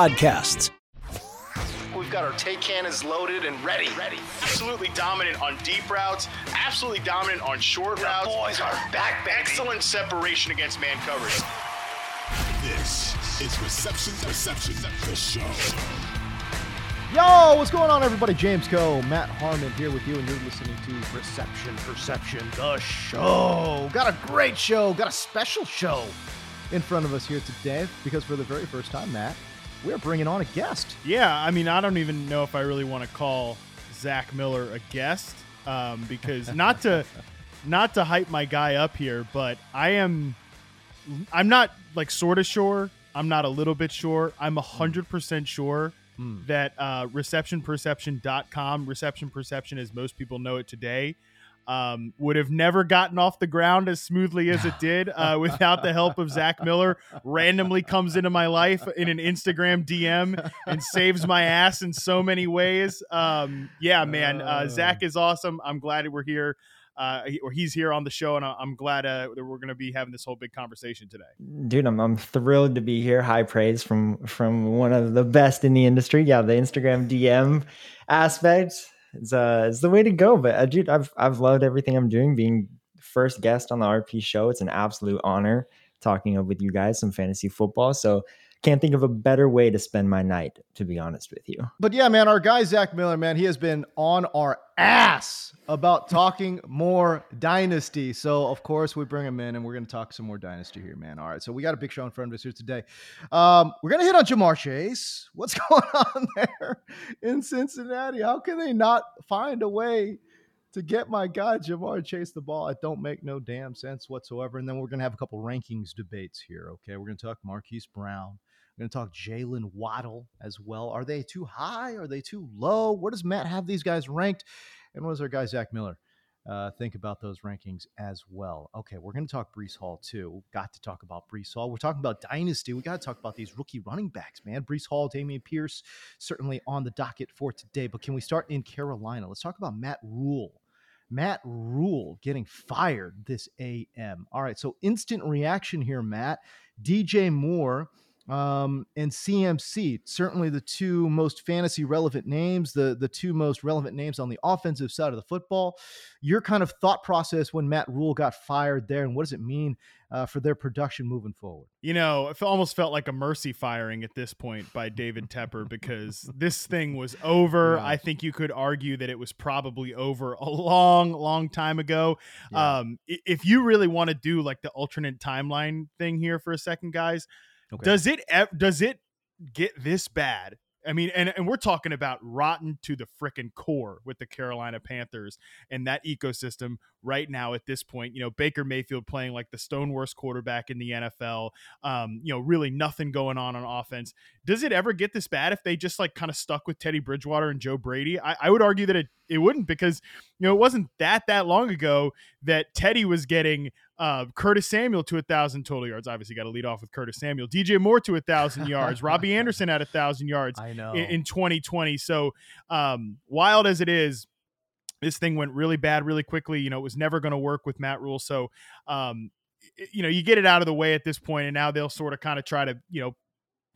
podcasts. We've got our take cannons loaded and ready. Ready. Absolutely dominant on deep routes. Absolutely dominant on short the routes. Boys are back, baby. Excellent separation against man coverage. This is Reception Perception, the show. Yo, what's going on, everybody? James Koh, Matt Harmon here with you, and you're listening to Reception Perception, the show. Got a great show, got a special show in front of us here today because for the very first time, Matt, we're bringing on a guest. Yeah, I mean, I don't even know if I really want to call Zach Miller a guest um, because not to not to hype my guy up here, but I am I'm not like sort of sure. I'm not a little bit sure. I'm a hundred percent sure mm. that uh, receptionperception.com, reception perception as most people know it today, um, would have never gotten off the ground as smoothly as it did uh, without the help of Zach Miller. Randomly comes into my life in an Instagram DM and saves my ass in so many ways. Um, yeah, man, uh, Zach is awesome. I'm glad we're here. Uh, or he's here on the show, and I'm glad uh, that we're going to be having this whole big conversation today. Dude, I'm, I'm thrilled to be here. High praise from from one of the best in the industry. Yeah, the Instagram DM aspect it's uh the way to go. But uh, dude, I've I've loved everything I'm doing. Being first guest on the RP show, it's an absolute honor talking with you guys some fantasy football. So can't think of a better way to spend my night, to be honest with you. But yeah, man, our guy Zach Miller, man, he has been on our ass about talking more dynasty. So of course we bring him in, and we're going to talk some more dynasty here, man. All right, so we got a big show in front of us here today. Um, we're going to hit on Ja'Marr Chase. What's going on there in Cincinnati? How can they not find a way? to get my guy Ja'Marr Chase the ball. It don't make no damn sense whatsoever. And then we're gonna have a couple rankings debates here. Okay, we're gonna talk Marquise Brown. We're going to talk Jaylen Waddle as well. Are they too high? Are they too low? Where does Matt have these guys ranked? And what does our guy Zach Miller uh, think about those rankings as well? Okay, we're going to talk Breece Hall too. Got to talk about Breece Hall. We're talking about Dynasty. We got to talk about these rookie running backs, man. Breece Hall, Dameon Pierce, certainly on the docket for today. But can we start in Carolina? Let's talk about Matt Rhule. Matt Rhule getting fired this AM. All right, so instant reaction here, Matt. DJ Moore um, and CMC, certainly the two most fantasy relevant names, the the two most relevant names on the offensive side of the football. Your kind of thought process when Matt Rhule got fired there, and what does it mean uh, for their production moving forward? You know, it almost felt like a mercy firing at this point by David Tepper because this thing was over. Yeah. I think you could argue that it was probably over a long, long time ago. Yeah. Um, if you really want to do like the alternate timeline thing here for a second, guys Okay. Does it does it get this bad I mean, and, and we're talking about rotten to the freaking core with the Carolina Panthers and that ecosystem right now at this point. You know, Baker Mayfield playing like the stone worst quarterback in the NFL. Um, you know, really nothing going on on offense. Does it ever get this bad if they just like kind of stuck with Teddy Bridgewater and Joe Brady? I, I would argue that it it wouldn't because you know it wasn't that that long ago that Teddy was getting uh, Curtis Samuel to a thousand total yards. Obviously, got to lead off with Curtis Samuel. DJ Moore to a thousand yards. Robbie Anderson at a thousand yards. I know in, in 2020. So um, wild as it is, this thing went really bad really quickly. You know, it was never going to work with Matt Rhule. So, um, you know, you get it out of the way at this point, and now they'll sort of kind of try to, you know,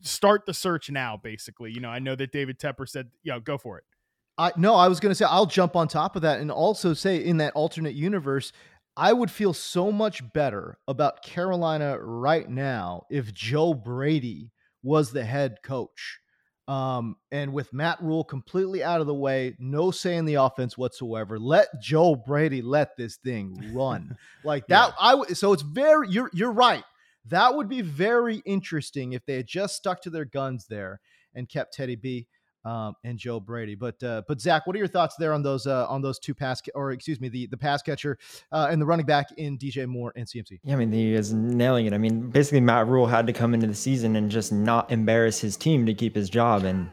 start the search now. Basically, you know, I know that David Tepper said, "You know, go for it." I no, I was going to say I'll jump on top of that and also say in that alternate universe, I would feel so much better about Carolina right now if Joe Brady was the head coach. Um, and with Matt Rhule completely out of the way, no say in the offense whatsoever. Let Joe Brady let this thing run like that. yeah. I w- so it's very you're you're right. That would be very interesting if they had just stuck to their guns there and kept Teddy B um, and Joe Brady. But uh, but Zach, what are your thoughts there on those uh, on those two pass or excuse me the the pass catcher uh, and the running back in DJ Moore and CMC? Yeah, I mean he is nailing it. I mean basically Matt Rhule had to come into the season and just not embarrass his team to keep his job and.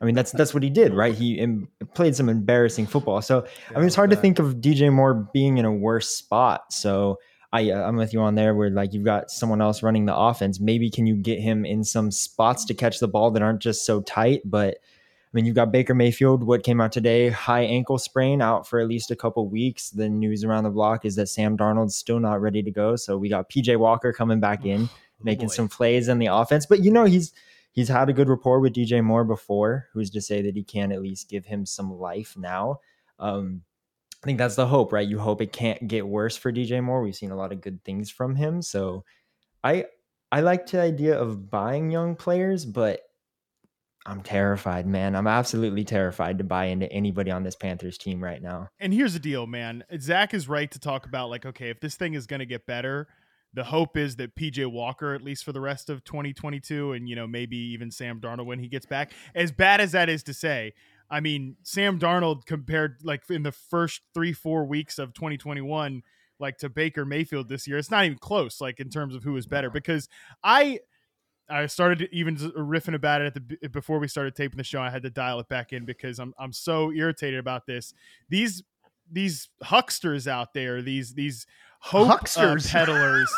I mean that's that's what he did, right? He played some embarrassing football. So I mean, it's hard to think of DJ Moore being in a worse spot. So I uh, I'm with you on there where like you've got someone else running the offense. Maybe can you get him in some spots to catch the ball that aren't just so tight, but mean, you've got Baker Mayfield, what came out today, high ankle sprain, out for at least a couple weeks. The news around the block is that Sam Darnold's still not ready to go. So we got PJ Walker coming back in, oh, making some plays in the offense. But you know, he's he's had a good rapport with DJ Moore before. Who's to say that he can at least give him some life now? Um, I think that's the hope, right? You hope it can't get worse for DJ Moore. We've seen a lot of good things from him. So I I like the idea of buying young players, but I'm terrified, man. I'm absolutely terrified to buy into anybody on this Panthers team right now. And here's the deal, man. Zach is right to talk about like, okay, if this thing is going to get better, the hope is that PJ Walker, at least for the rest of 2022, and you know maybe even Sam Darnold when he gets back. As bad as that is to say, I mean Sam Darnold compared like in the first three four weeks of 2021, like to Baker Mayfield this year, it's not even close. Like in terms of who is better, because I I started even riffing about it at the before we started taping the show. I had to dial it back in because I'm I'm so irritated about this. These these hucksters out there, these these hope uh, hucksters. Uh, peddlers,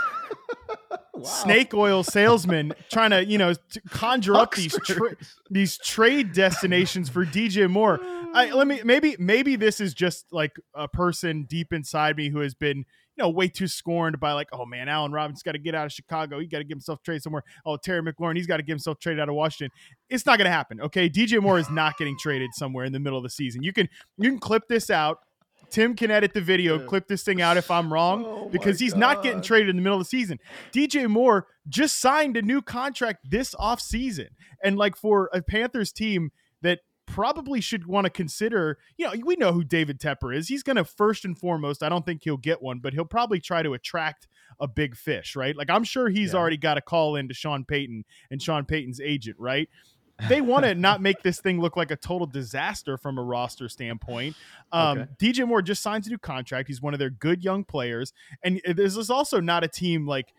wow. snake oil salesmen, trying to you know to conjure hucksters. up these tra- these trade destinations for DJ Moore. I, let me maybe maybe this is just like a person deep inside me who has been know, way too scorned by like, oh man, Allen Robinson's got to get out of Chicago. He got to give himself traded somewhere. Oh, Terry McLaurin, he's got to give himself traded out of Washington. It's not going to happen. Okay, DJ Moore is not getting traded somewhere in the middle of the season. You can you can clip this out. Tim can edit the video, clip this thing out if I'm wrong, oh because he's God. not getting traded in the middle of the season. DJ Moore just signed a new contract this off season, and like for a Panthers team probably should want to consider, you know, we know who David Tepper is. He's going to first and foremost, I don't think he'll get one, but he'll probably try to attract a big fish, right? Like I'm sure he's yeah. already got a call in to Sean Payton and Sean Payton's agent, right? They want to not make this thing look like a total disaster from a roster standpoint. Um, okay. DJ Moore just signs a new contract. He's one of their good young players. And this is also not a team like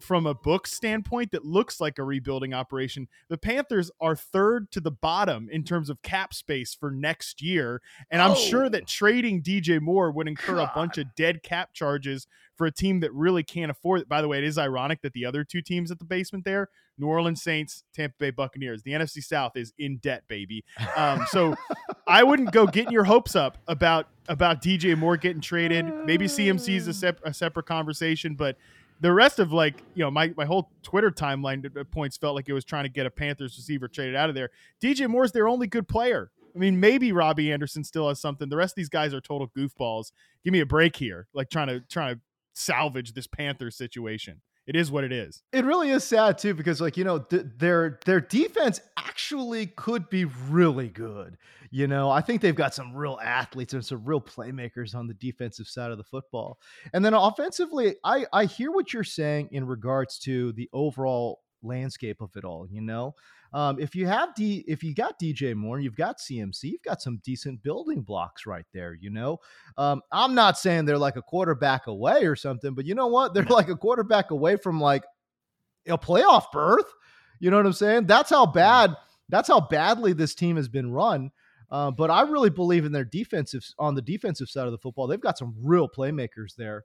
from a book standpoint that looks like a rebuilding operation. The Panthers are third to the bottom in terms of cap space for next year. And I'm oh. sure that trading DJ Moore would incur God. a bunch of dead cap charges for a team that really can't afford it. By the way, it is ironic that the other two teams at the basement there, New Orleans Saints, Tampa Bay Buccaneers, the NFC South is in debt, baby. Um, so I wouldn't go getting your hopes up about about DJ Moore getting traded. Maybe CMC is a, sep- a separate conversation, but the rest of like you know my, my whole twitter timeline points felt like it was trying to get a panthers receiver traded out of there dj moore's their only good player. I mean maybe robbie anderson still has something. The rest of these guys are total goofballs. Give me a break here like trying to trying to salvage this Panther situation it is what it is. It really is sad too because like you know th- their their defense actually could be really good. You know, I think they've got some real athletes and some real playmakers on the defensive side of the football. And then offensively, I I hear what you're saying in regards to the overall landscape of it all, you know? Um, if you have D, if you got DJ Moore, you've got CMC, you've got some decent building blocks right there. You know, um, I'm not saying they're like a quarterback away or something, but you know what? They're like a quarterback away from like a playoff berth. You know what I'm saying? That's how bad. That's how badly this team has been run. Uh, but I really believe in their defensive on the defensive side of the football. They've got some real playmakers there.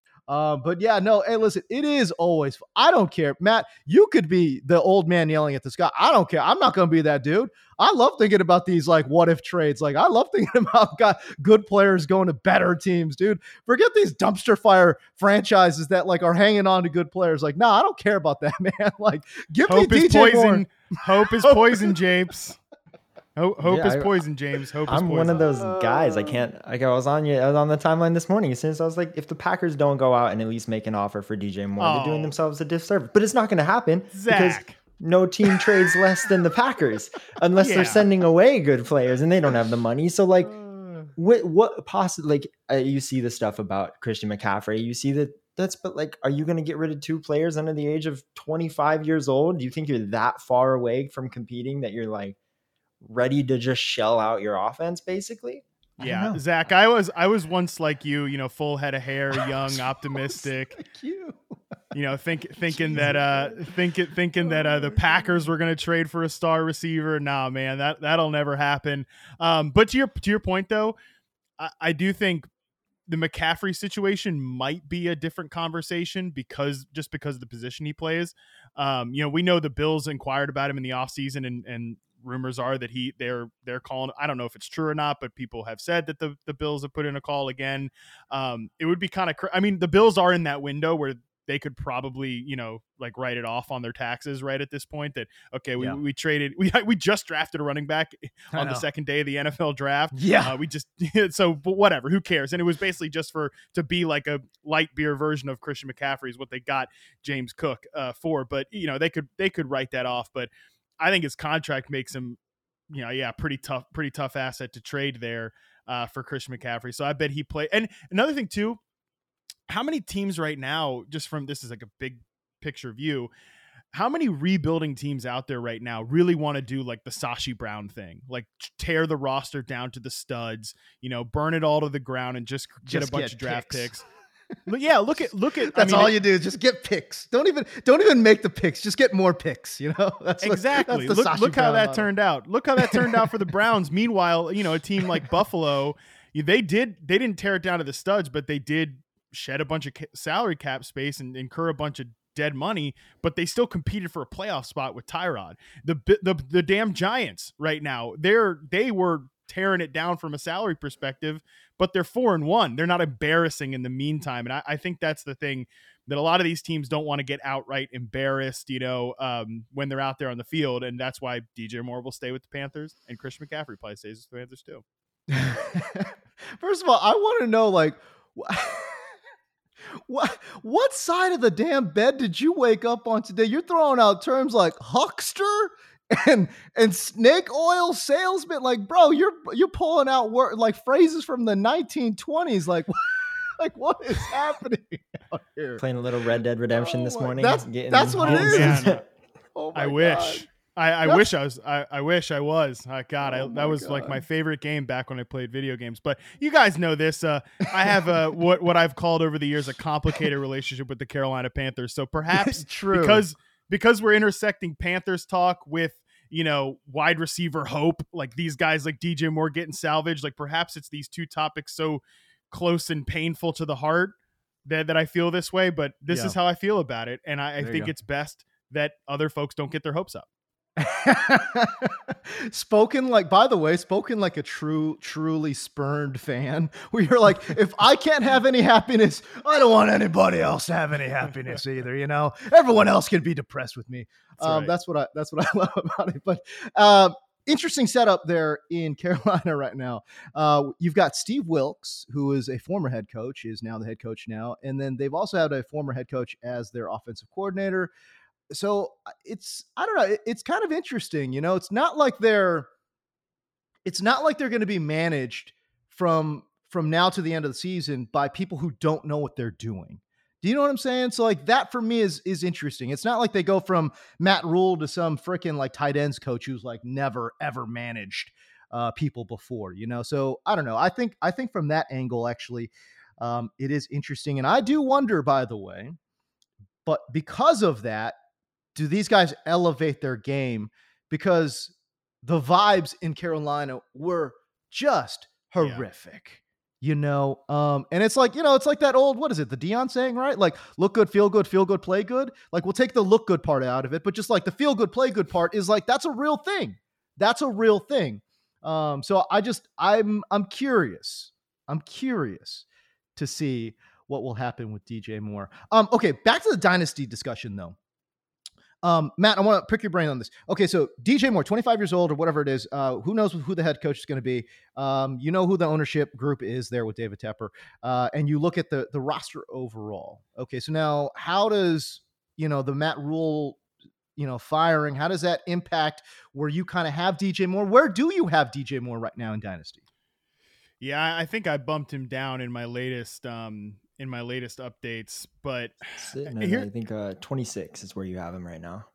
Uh, but yeah, no. Hey, listen, it is always. I don't care, Matt. You could be the old man yelling at the sky. I don't care. I'm not going to be that dude. I love thinking about these like what if trades. Like I love thinking about got good players going to better teams, dude. Forget these dumpster fire franchises that like are hanging on to good players. Like, nah, I don't care about that, man. Like, give Hope me is DJ poison. Moore. Hope is poison, Japes. Hope, hope Yeah, is I- poison, James. Hope is I'm one of those guys. I can't. Like I was on you. I was on the timeline this morning. As soon as I was like, if the Packers don't go out and at least make an offer for DJ Moore, they're doing Oh. themselves a disservice. But it's not going to happen because no team trades less than the Packers unless Yeah. they're sending away good players and they don't have the money. So like, what what possibly like uh, you see the stuff about Christian McCaffrey. You see that that's but like, are you going to get rid of two players under the age of 25 years old? Do you think you're that far away from competing that you're like ready to just shell out your offense basically? I Yeah, know. Zach, I was I was once like you, you know, full head of hair, young, optimistic. Like you. you know, think thinking that uh thinking thinking that uh the Packers were gonna trade for a star receiver. Nah, man, that that'll never happen. Um, but to your to your point though, I, I do think the McCaffrey situation might be a different conversation because just because of the position he plays. Um, you know, we know the Bills inquired about him in the offseason and and rumors are that he they're they're calling I don't know if it's true or not, but people have said that the the Bills have put in a call again. Um, it would be kind of cr- I mean, the Bills are in that window where they could probably, you know, like write it off on their taxes right at this point that okay, we, Yeah. we traded we we just drafted a running back on the second day of the NFL draft. Yeah. Uh, we just so but whatever, who cares? And it was basically just for to be like a light beer version of Christian McCaffrey is what they got James Cook uh, for. But you know, they could they could write that off. But I think his contract makes him, you know, yeah, pretty tough, pretty tough asset to trade there uh, for Christian McCaffrey. So I bet he play. And another thing too, how many teams right now, just from this is like a big picture view, how many rebuilding teams out there right now really want to do like the Sashi Brown thing, like tear the roster down to the studs, you know, burn it all to the ground and just get Just a bunch get of draft picks. picks. Yeah, look at look at. That's I mean, all it- you do. Just get picks. Don't even don't even make the picks. Just get more picks. You know. That's exactly. look look how that model. turned out. Look how that turned out for the Browns. Meanwhile, you know, a team like Buffalo, they did they didn't tear it down to the studs, but they did shed a bunch of ca- salary cap space and incur a bunch of dead money, but they still competed for a playoff spot with Tyrod. The the the damn Giants right now, they're they were tearing it down from a salary perspective, but they're four and one. They're not embarrassing in the meantime, and I, I think that's the thing that a lot of these teams don't want to get outright embarrassed, you know, um, when they're out there on the field, and that's why DJ Moore will stay with the Panthers, and Christian McCaffrey probably stays with the Panthers too. First of all, I want to know like wh- what what side of the damn bed did you wake up on today? You're throwing out terms like huckster and and snake oil salesman. Like, bro, you're you're pulling out word like phrases from the 1920s. Like, like what is happening out here? Playing a little Red Dead Redemption Oh this my- morning. that's- getting- that's what it is getting is. Oh I my wish. God. I, I wish I was. I, I wish I was. Uh, God, Oh I, my that was like my favorite game back when I played video games. But you guys know this. Uh, I have a what what I've called over the years a complicated relationship with the Carolina Panthers. So perhaps True. because because we're intersecting Panthers talk with you know wide receiver hope, like these guys like DJ Moore getting salvaged. Like perhaps it's these two topics so close and painful to the heart that that I feel this way. But this Yeah. is how I feel about it, and I, I think it's best that other folks don't get their hopes up. spoken like by the way spoken like a true truly spurned fan where you're like if i can't have any happiness i don't want anybody else to have any happiness either you know? Everyone else can be depressed with me. That's um, right. that's what i that's what i love about it. But uh, interesting setup there in carolina right now. Uh, you've got steve wilks who is a former head coach is now the head coach now and then they've also had a former head coach as their offensive coordinator so uh, it's i don't know it's kind of interesting you know it's not like they're it's not like they're going to be managed from from now to the end of the season by people who don't know what they're doing. Do you know what i'm saying? So like that for me is is interesting. It's not like they go from matt rhule to some freaking like tight ends coach who's like never ever managed uh people before you know? So i don't know i think i think from that angle actually um it is interesting and i do wonder by the way but because of that do these guys elevate their game? Because the vibes in Carolina were just Yeah. horrific. you know? Um and it's like you know it's like that old what is it the Deion saying right? Like look good feel good feel good play good. Like we'll take the look good part out of it but just like the feel good play good part is like that's a real thing. That's a real thing. Um so i just i'm i'm curious. I'm curious to see what will happen with dj moore. Um okay back to the dynasty discussion though um, Matt, I want to pick your brain on this. Okay, so DJ Moore, 25 years old or whatever it is, uh, who knows who the head coach is going to be? Um, you know who the ownership group is there with David Tepper, uh, and you look at the the roster overall. Okay, so now how does you know the Matt Rhule you know, firing? How does that impact where you kind of have DJ Moore? Where do you have DJ Moore right now in Dynasty? Yeah, I think I bumped him down in my latest um in my latest updates, but Sitting here, I think uh 26 is where you have him right now.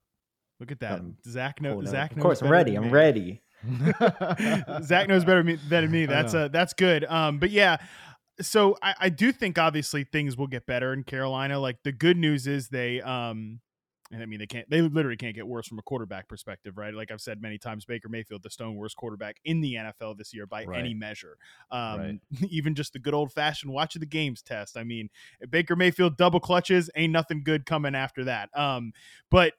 Look at that. Um, Zach knows Zach Of course, I'm ready. I'm ready. Zach knows better me, than me. That's uh that's good. Um but yeah, so I, I do think obviously things will get better in Carolina. Like the good news is they um and I mean, they can't, they literally can't get worse from a quarterback perspective, right? Like I've said many times, Baker Mayfield, the stone worst quarterback in the NFL this year by right. any measure. Um, right. Even just the good old fashioned watch of the games test. I mean, Baker Mayfield double clutches, ain't nothing good coming after that. Um, but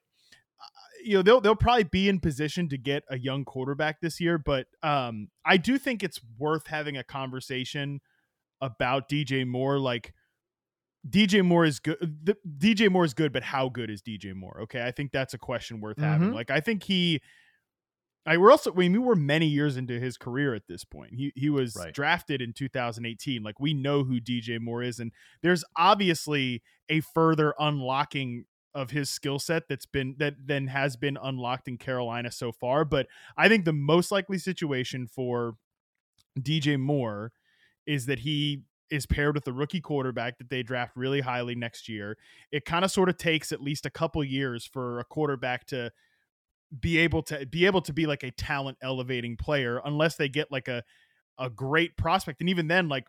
uh, you know they'll they'll probably be in position to get a young quarterback this year, but um, I do think it's worth having a conversation about DJ Moore, like DJ Moore is good. The, DJ Moore is good, but how good is DJ Moore? Okay, I think that's a question worth mm-hmm. having. Like, I think he. I we're also. I mean, we were many years into his career at this point. He he was right. drafted in 2018. Like, we know who DJ Moore is, and there's obviously a further unlocking of his skill set that's been that then has been unlocked in Carolina so far. But I think the most likely situation for DJ Moore is that he is paired with the rookie quarterback that they draft really highly next year. It kind of sort of takes at least a couple years for a quarterback to be able to be able to be like a talent elevating player unless they get like a a great prospect and even then like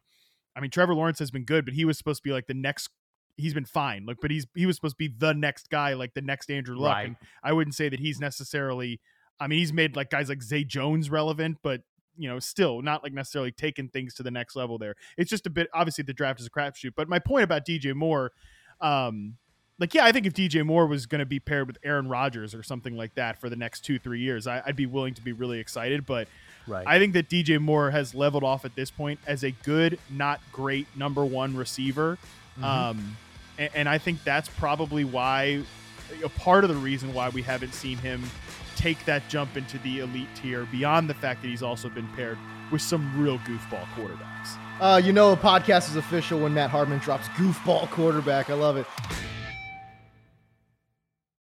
I mean Trevor Lawrence has been good but he was supposed to be like the next he's been fine like but he's he was supposed to be the next guy like the next Andrew Luck right. and I wouldn't say that he's necessarily I mean he's made like guys like Zay Jones relevant but you know, still not like necessarily taking things to the next level there. It's just a bit obviously the draft is a crapshoot. But my point about DJ Moore, um, like yeah, I think if DJ Moore was going to be paired with Aaron Rodgers or something like that for the next two three years, I, would be willing to be really excited. But right. I think that DJ Moore has leveled off at this point as a good, not great number one receiver. Mm-hmm. Um, and, and I think that's probably why a part of the reason why we haven't seen him take that jump into the elite tier beyond the fact that he's also been paired with some real goofball quarterbacks. Uh, you know, a podcast is official when Matt Harmon drops goofball quarterback. I love it.